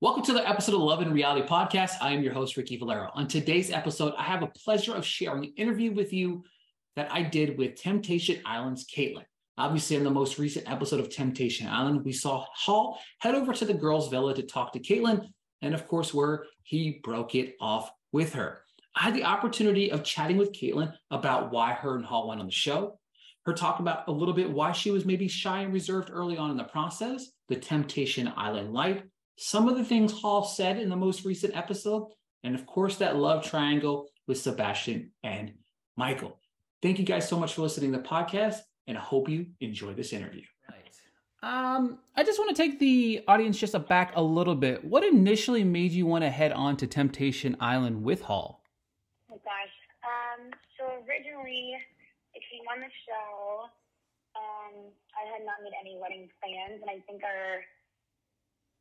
Welcome to the episode of Love in Reality Podcast. I am your host, Ricky Valero. On today's episode, I have a pleasure of sharing an interview with you that I did with Temptation Island's Kaitlin. Obviously, in the most recent episode of Temptation Island, we saw Hall head over to the girls' villa to talk to Kaitlin, and of course, where he broke it off with her. I had the opportunity of chatting with Kaitlin about why her and Hall went on the show, her talk about a little bit why she was maybe shy and reserved early on in the process, the Temptation Island light, some of the things Hall said in the most recent episode, and of course, that love triangle with Sebastian and Michael. Thank you guys so much for listening to the podcast, and I hope you enjoy this interview. Um, I just want to take the audience just back a little bit. What initially made you want to head on to Temptation Island with Hall? Oh gosh. Um, so originally it came on the show. Um, I had not made any wedding plans, and I think our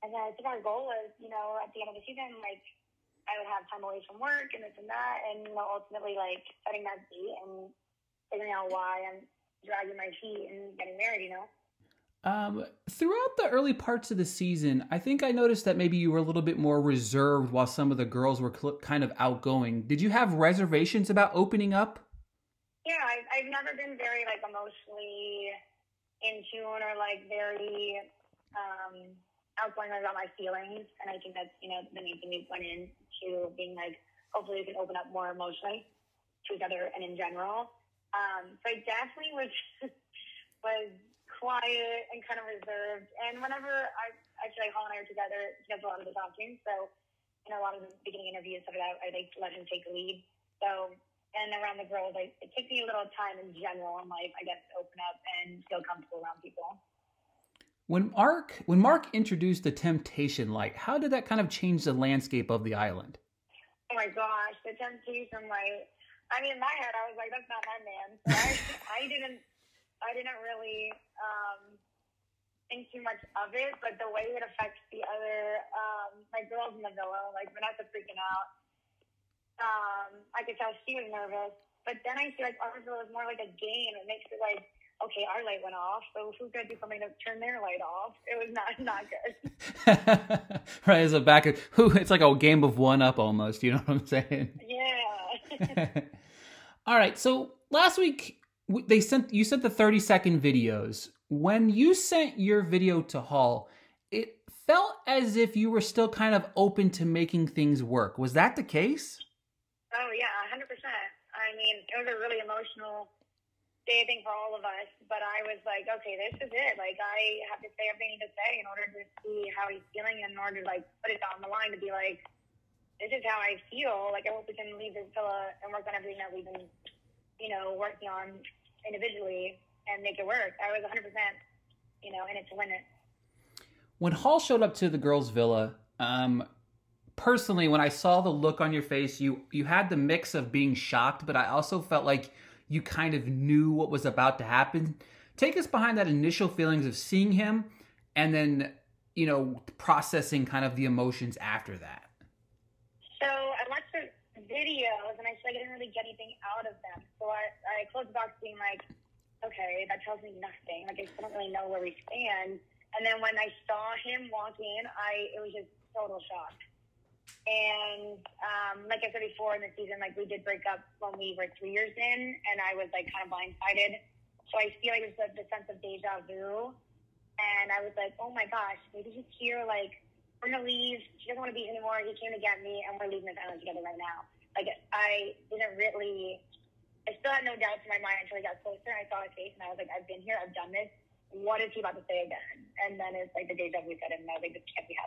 and I think our goal was, you know, at the end of the season, like I would have time away from work and this and that, and you know, ultimately like setting that date and figuring out why I'm dragging my feet and getting married. You know. Um, throughout the early parts of the season, I think I noticed that maybe you were a little bit more reserved while some of the girls were cl- kind of outgoing. Did you have reservations about opening up? Yeah, I've, I've never been very like emotionally in tune or like very um, outgoing about my feelings, and I think that's you know the main thing we went into being like hopefully we can open up more emotionally to each other and in general. Um, so I definitely was was quiet and kind of reserved. And whenever I actually Hall and I are together, he does a lot of the talking. So in a lot of the beginning interviews, stuff like that, I like let him take the lead. So and around the girls, I, it takes me a little time in general in life, I guess, to open up and feel comfortable around people. When Mark when Mark introduced the temptation light, how did that kind of change the landscape of the island? Oh my gosh, the temptation light. I mean, in my head, I was like, "That's not my man." So I, I didn't, I didn't really um, think too much of it, but the way it affects the other, um, my girls in the villa, like Vanessa freaking out. Um, I could tell she was nervous, but then I see like ours was more like a game. It makes it like okay, our light went off, so who's going to do something to turn their light off? It was not not good. right, as a back, who it's like a game of one up almost. You know what I'm saying? Yeah. All right. So last week they sent you sent the 30 second videos. When you sent your video to Hall, it felt as if you were still kind of open to making things work. Was that the case? Oh yeah, hundred percent. I mean, it was a really emotional think, for all of us. But I was like, okay, this is it. Like, I have to say everything to say in order to see how he's feeling, in order to like put it on the line to be like, this is how I feel. Like, I hope we can leave this villa and work on everything that we've been, you know, working on individually and make it work. I was 100, percent you know, in it to win it. When Hall showed up to the girls' villa, um, personally, when I saw the look on your face, you you had the mix of being shocked, but I also felt like you kind of knew what was about to happen. Take us behind that initial feelings of seeing him and then you know, processing kind of the emotions after that? So I watched the videos and I feel like I didn't really get anything out of them. So I, I closed the box being like, okay, that tells me nothing. Like I don't really know where we stand. And then when I saw him walk in, I it was just total shock. And um, like I said before in the season, like we did break up when we were three years in, and I was like kind of blindsided. So I feel like it was the, sense of deja vu. And I was like, oh my gosh, maybe he's here like we're gonna leave. She doesn't want to be here anymore. He came to get me, and we're leaving this island together right now. Like I didn't really. I still had no doubts in my mind until I got closer I saw his face, and I was like, I've been here. I've done this. What is he about to say again? And then it's like the deja vu set in, and I was like, this can't be happening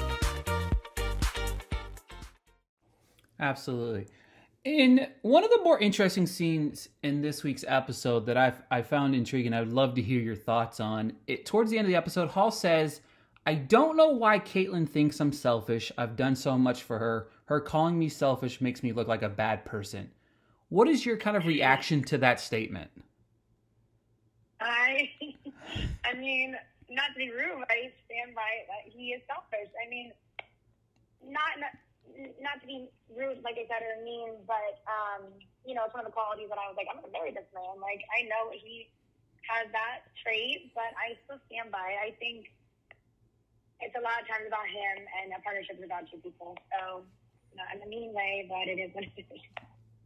Absolutely. In one of the more interesting scenes in this week's episode that I've I found intriguing, I would love to hear your thoughts on it. Towards the end of the episode, Hall says, "I don't know why Kaitlin thinks I'm selfish. I've done so much for her. Her calling me selfish makes me look like a bad person." What is your kind of reaction to that statement? I, I mean, not to be rude, I stand by that he is selfish. I mean, not, not not to be rude, like I said, or mean, but um, you know, it's one of the qualities that I was like, I'm gonna marry this man. Like I know he has that trait, but I still stand by. I think it's a lot of times about him, and a partnership is about two people. So, not in a mean way, but it is what it is.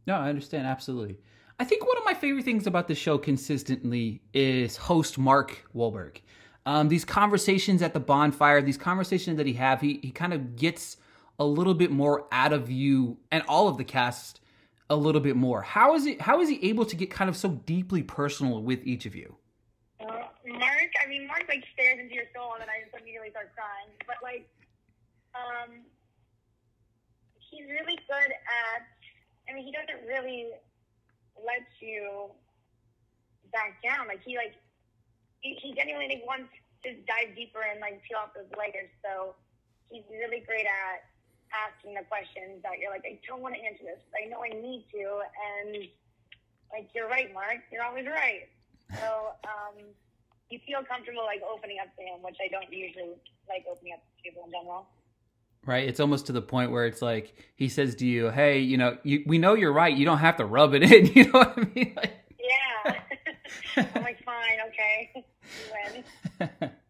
No, I understand absolutely. I think one of my favorite things about the show consistently is host Mark Walberg. Um, these conversations at the bonfire, these conversations that he have, he he kind of gets a little bit more out of you and all of the cast a little bit more. How is it? How is he able to get kind of so deeply personal with each of you? Uh, Mark, I mean, Mark like stares into your soul, and then I just immediately start crying. But like, um, he's really good at. I mean, he doesn't really let you back down. Like he like he, he genuinely wants to dive deeper and like peel off those layers. So he's really great at asking the questions that you're like, I don't want to answer this, but I know I need to. And like, you're right, Mark. You're always right. So um, you feel comfortable like opening up to him, which I don't usually like opening up to people in general. Right. It's almost to the point where it's like he says to you, "Hey, you know, you, we know you're right. You don't have to rub it in." You know what I mean? Like, yeah. I'm like, fine, okay, you win.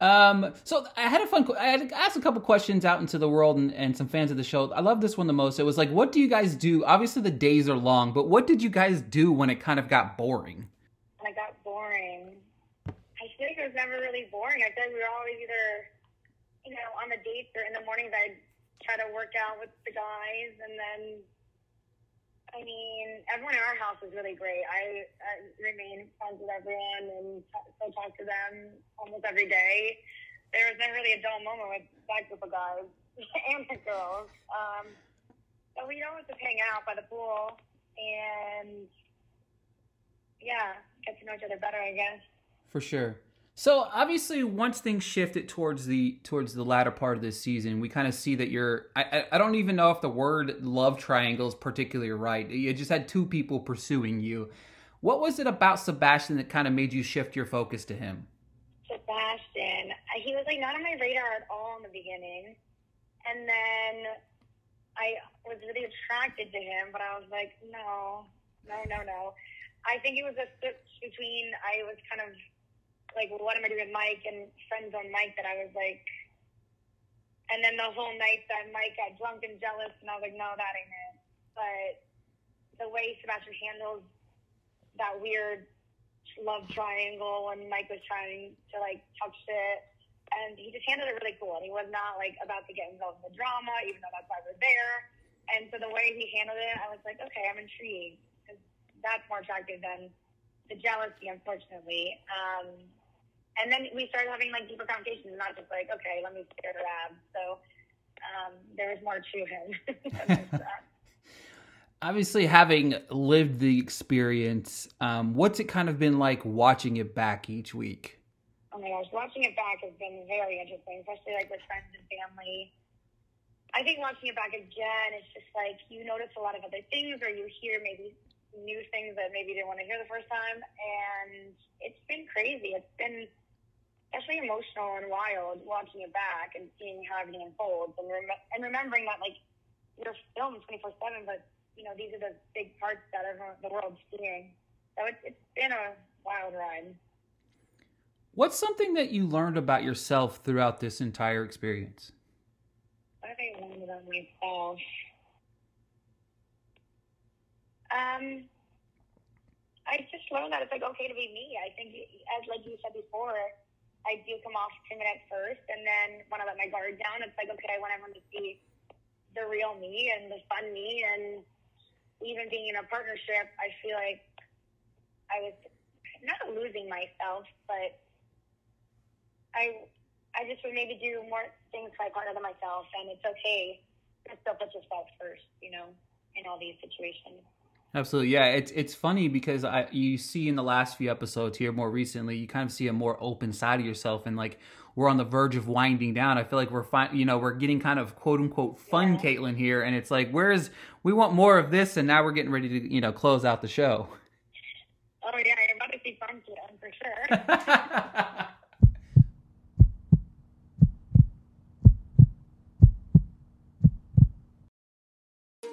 Um, so I had a fun. I had asked a couple questions out into the world and, and some fans of the show. I love this one the most. It was like, what do you guys do? Obviously, the days are long, but what did you guys do when it kind of got boring? When it got boring, I think it was never really boring. I think we were always either, you know, on the dates or in the mornings. I'd try to work out with the guys, and then I mean, everyone in our house is really great. I, I remain friends with everyone and still talk to them almost every day. There was never really a dull moment with that group of guys and the girls. Um, so we always just hang out by the pool and yeah, get to know each other better, I guess. For sure. So obviously, once things shifted towards the towards the latter part of this season, we kind of see that you're. I, I don't even know if the word love triangle is particularly right. You just had two people pursuing you. What was it about Sebastian that kind of made you shift your focus to him? Sebastian, he was like not on my radar at all in the beginning, and then I was really attracted to him, but I was like, no, no, no, no. I think it was a switch between I was kind of like, what am I doing with Mike and friends on Mike that I was like, and then the whole night that Mike got drunk and jealous, and I was like, no, that ain't it. But the way Sebastian handles that weird love triangle when Mike was trying to like touch it, and he just handled it really cool. And he was not like about to get involved in the drama, even though that's why we're there. And so the way he handled it, I was like, okay, I'm intrigued because that's more attractive than the jealousy, unfortunately. Um, and then we started having like deeper conversations, not just like, okay, let me stare at abs. So um, there was more to him. Obviously, having lived the experience, um, what's it kind of been like watching it back each week? Oh my gosh, watching it back has been very interesting, especially like with friends and family. I think watching it back again, it's just like you notice a lot of other things, or you hear maybe new things that maybe you didn't want to hear the first time, and it's been crazy. It's been especially emotional and wild watching it back and seeing how everything unfolds, and rem- and remembering that like you're filmed twenty four seven, but you know, these are the big parts that everyone, the world's seeing. So it's, it's been a wild ride. What's something that you learned about yourself throughout this entire experience? What have I learned about myself? Um, I just learned that it's like okay to be me. I think, as like you said before, I do come off timid at first, and then when I let my guard down, it's like okay, I want everyone to see the real me and the fun me, and even being in a partnership, I feel like I was not losing myself, but I I just would maybe do more things for my partner than myself, and it's okay to still put yourself first, you know, in all these situations. Absolutely, yeah. It's it's funny because I you see in the last few episodes here more recently, you kind of see a more open side of yourself, and like we're on the verge of winding down. I feel like we're fine, you know, we're getting kind of quote unquote fun yeah. Kaitlin here, and it's like, where's we want more of this, and now we're getting ready to you know close out the show. Oh yeah, you're about to see fun Kaitlin for sure.